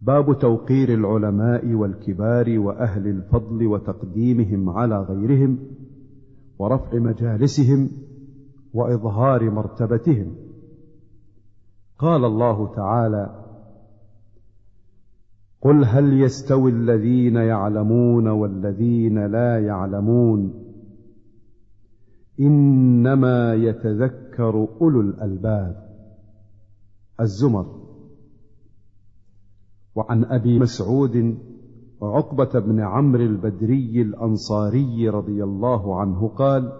باب توقير العلماء والكبار وأهل الفضل وتقديمهم على غيرهم ورفع مجالسهم وإظهار مرتبتهم. قال الله تعالى قل هل يستوي الذين يعلمون والذين لا يعلمون؟ إنما يتذكر أولو الألباب. الزمر. وعن أبي مسعود عقبة بن عمرو البدري الأنصاري رضي الله عنه قال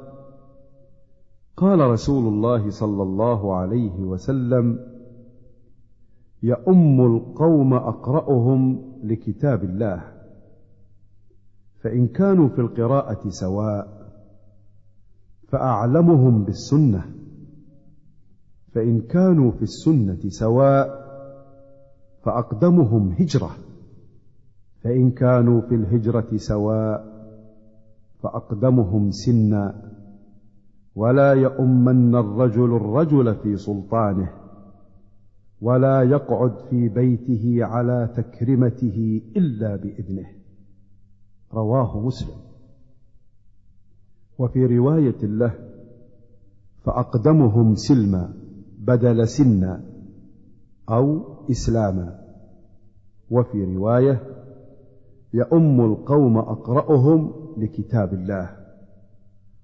قال رسول الله صلى الله عليه وسلم يؤم القوم أقرأهم لكتاب الله فإن كانوا في القراءة سواء فأعلمهم بالسنة فإن كانوا في السنة سواء فأقدمهم هجرة. فإن كانوا في الهجرة سواء فأقدمهم سنا. ولا يؤمن الرجل الرجل في سلطانه ولا يقعد في بيته على تكرمته إلا بإذنه. رواه مسلم. وفي رواية له فأقدمهم سلما بدل سنا أو اسلاما وفي رواية يؤم القوم أقرأهم لكتاب الله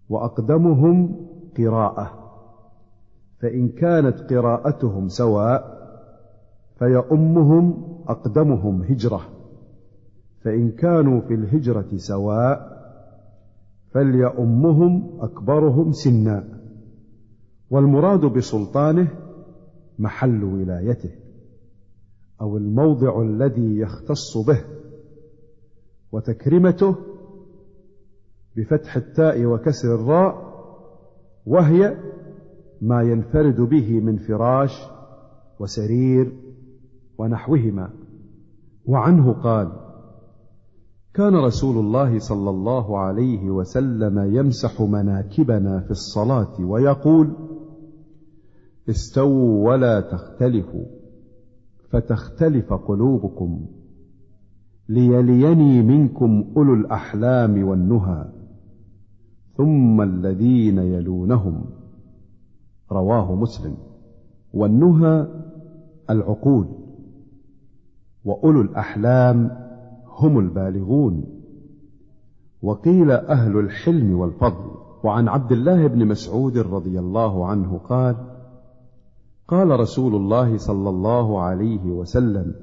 وأقدمهم قراءة. فإن كانت قراءتهم سواء فيؤمهم أقدمهم هجرة. فإن كانوا في الهجرة سواء فليؤمهم أكبرهم سنا. والمراد بسلطانه محل ولايته. أو الموضع الذي يختص به وتكرمته بفتح التاء وكسر الراء وهي ما ينفرد به من فراش وسرير ونحوهما. وعنه قال كان رسول الله صلى الله عليه وسلم يمسح مناكبنا في الصلاة ويقول استووا ولا تختلفوا. فتختلف قلوبكم ليليني منكم أولو الأحلام والنهى ثم الذين يلونهم رواه مسلم والنهى العقول وأولو الأحلام هم البالغون وقيل أهل الحلم والفضل وعن عبد الله بن مسعود رضي الله عنه قال قال رسول الله صلى الله عليه وسلم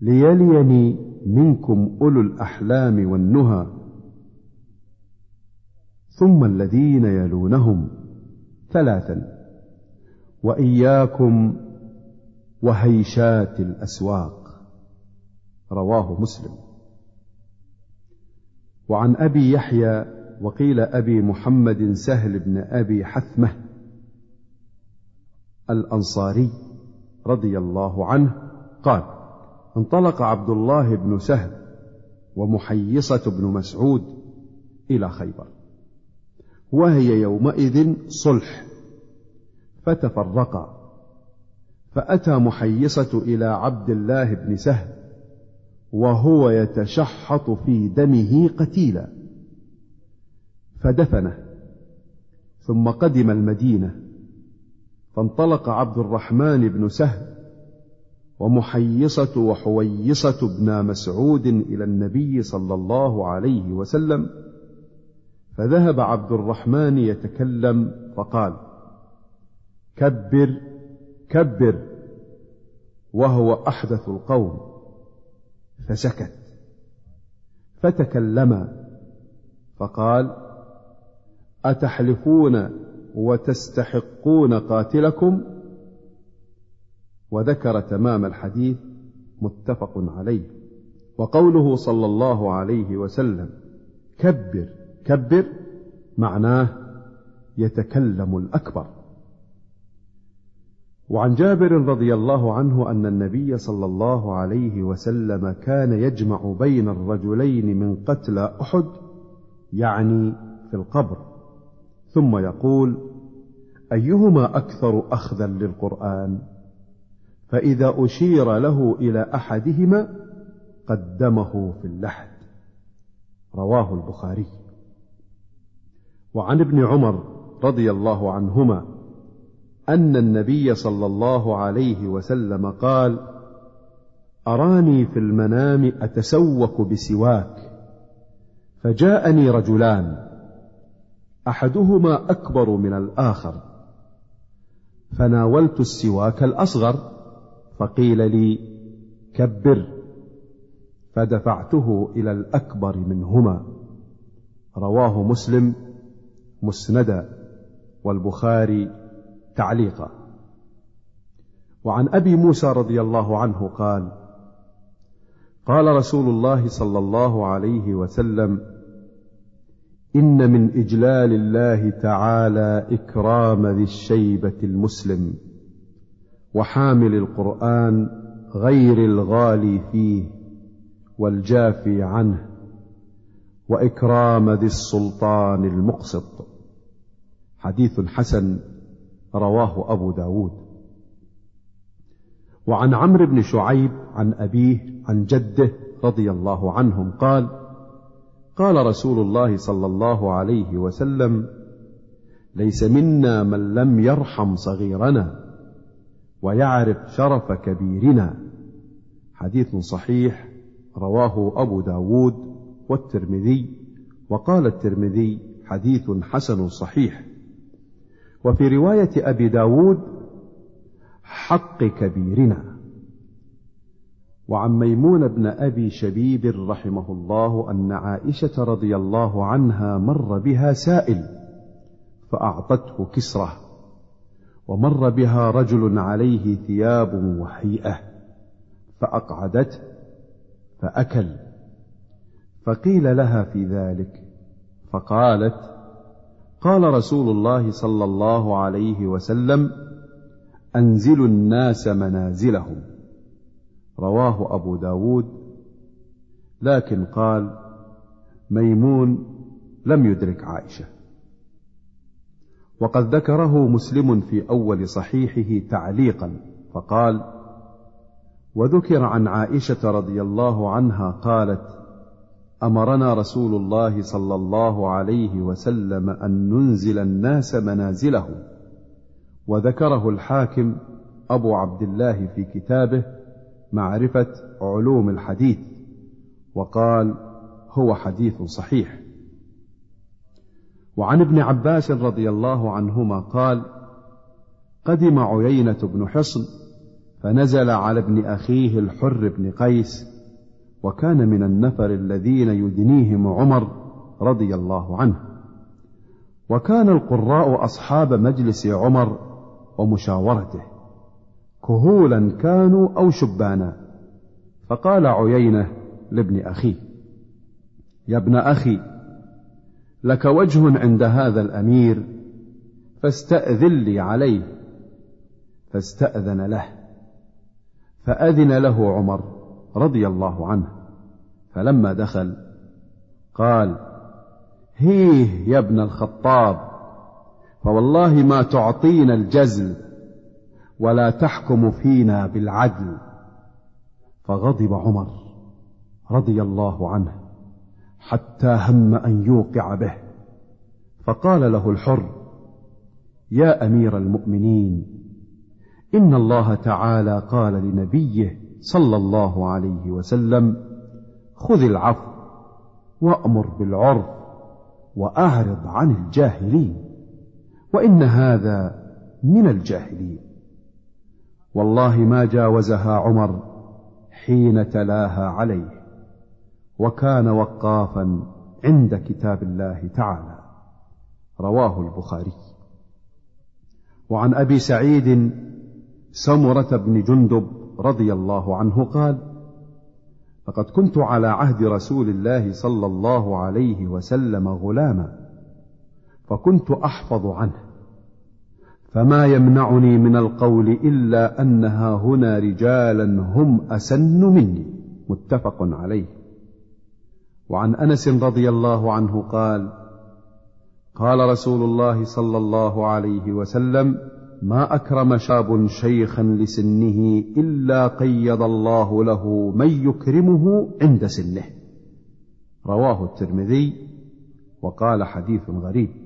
ليليني منكم أولو الأحلام والنهى ثم الذين يلونهم ثلاثا وإياكم وهيشات الأسواق. رواه مسلم. وعن أبي يحيى وقيل أبي محمد سهل بن أبي حثمة الأنصاري رضي الله عنه قال انطلق عبد الله بن سهل ومحيصة بن مسعود إلى خيبر وهي يومئذ صلح فتفرقا فأتى محيصة إلى عبد الله بن سهل وهو يتشحط في دمه قتيلا فدفنه ثم قدم المدينة فانطلق عبد الرحمن بن سهل ومحيصة وحويصة بن مسعود إلى النبي صلى الله عليه وسلم فذهب عبد الرحمن يتكلم فقال كبر كبر وهو أحدث القوم. فسكت فتكلما فقال أتحلفون وتستحقون قاتلكم. وذكر تمام الحديث متفق عليه. وقوله صلى الله عليه وسلم كبر كبر معناه يتكلم الأكبر. وعن جابر رضي الله عنه أن النبي صلى الله عليه وسلم كان يجمع بين الرجلين من قتلى أحد يعني في القبر. ثم يقول أيهما أكثر اخذا للقرآن؟ فإذا أشير له إلى أحدهما قدمه في اللحد. رواه البخاري. وعن ابن عمر رضي الله عنهما أن النبي صلى الله عليه وسلم قال أراني في المنام أتسوك بسواك فجاءني رجلان أحدهما أكبر من الآخر. فناولت السواك الأصغر فقيل لي كبر. فدفعته إلى الأكبر منهما. رواه مسلم مسندا والبخاري تعليقا. وعن أبي موسى رضي الله عنه قال قال رسول الله صلى الله عليه وسلم إن من إجلال الله تعالى إكرام ذي الشيبة المسلم وحامل القرآن غير الغالي فيه والجافي عنه وإكرام ذي السلطان المقسط. حديث حسن رواه أبو داود. وعن عمرو بن شعيب عن أبيه عن جده رضي الله عنهم قال قال رسول الله صلى الله عليه وسلم ليس منا من لم يرحم صغيرنا ويعرف شرف كبيرنا. حديث صحيح رواه أبو داود والترمذي وقال الترمذي حديث حسن صحيح. وفي رواية أبي داود حق كبيرنا. وعن ميمون بن أبي شبيب رحمه الله أن عائشة رضي الله عنها مر بها سائل فأعطته كسرة ومر بها رجل عليه ثياب وهيئة فأقعدته فأكل فقيل لها في ذلك فقالت قال رسول الله صلى الله عليه وسلم أنزلوا الناس منازلهم. رواه أبو داود لكن قال ميمون لم يدرك عائشة. وقد ذكره مسلم في أول صحيحه تعليقا فقال وذكر عن عائشة رضي الله عنها قالت أمرنا رسول الله صلى الله عليه وسلم أن ننزل الناس منازلهم وذكره الحاكم أبو عبد الله في كتابه معرفة علوم الحديث وقال هو حديث صحيح. وعن ابن عباس رضي الله عنهما قال قدم عيينة بن حصن فنزل على ابن أخيه الحر بن قيس وكان من النفر الذين يدنيهم عمر رضي الله عنه. وكان القراء أصحاب مجلس عمر ومشاورته. كهولا كانوا أو شبانا. فقال عيينة لابن اخيه يا ابن أخي لك وجه عند هذا الأمير فاستأذن لي عليه فاستأذن له فأذن له عمر رضي الله عنه. فلما دخل قال هيه يا ابن الخطاب فوالله ما تعطينا الجزل ولا تحكم فينا بالعدل. فغضب عمر رضي الله عنه حتى هم أن يوقع به. فقال له الحر يا أمير المؤمنين إن الله تعالى قال لنبيه صلى الله عليه وسلم خذ العفو وأمر بالعرف وأعرض عن الجاهلين وإن هذا من الجاهلين. والله ما جاوزها عمر حين تلاها عليه وكان وقافا عند كتاب الله تعالى. رواه البخاري. وعن أبي سعيد سمرة بن جندب رضي الله عنه قال لقد كنت على عهد رسول الله صلى الله عليه وسلم غلاما فكنت أحفظ عنه فما يمنعني من القول إلا أنها هنا رجالا هم أسن مني. متفق عليه. وعن أنس رضي الله عنه قال قال رسول الله صلى الله عليه وسلم ما أكرم شاب شيخا لسنه إلا قيض الله له من يكرمه عند سنه. رواه الترمذي وقال حديث غريب.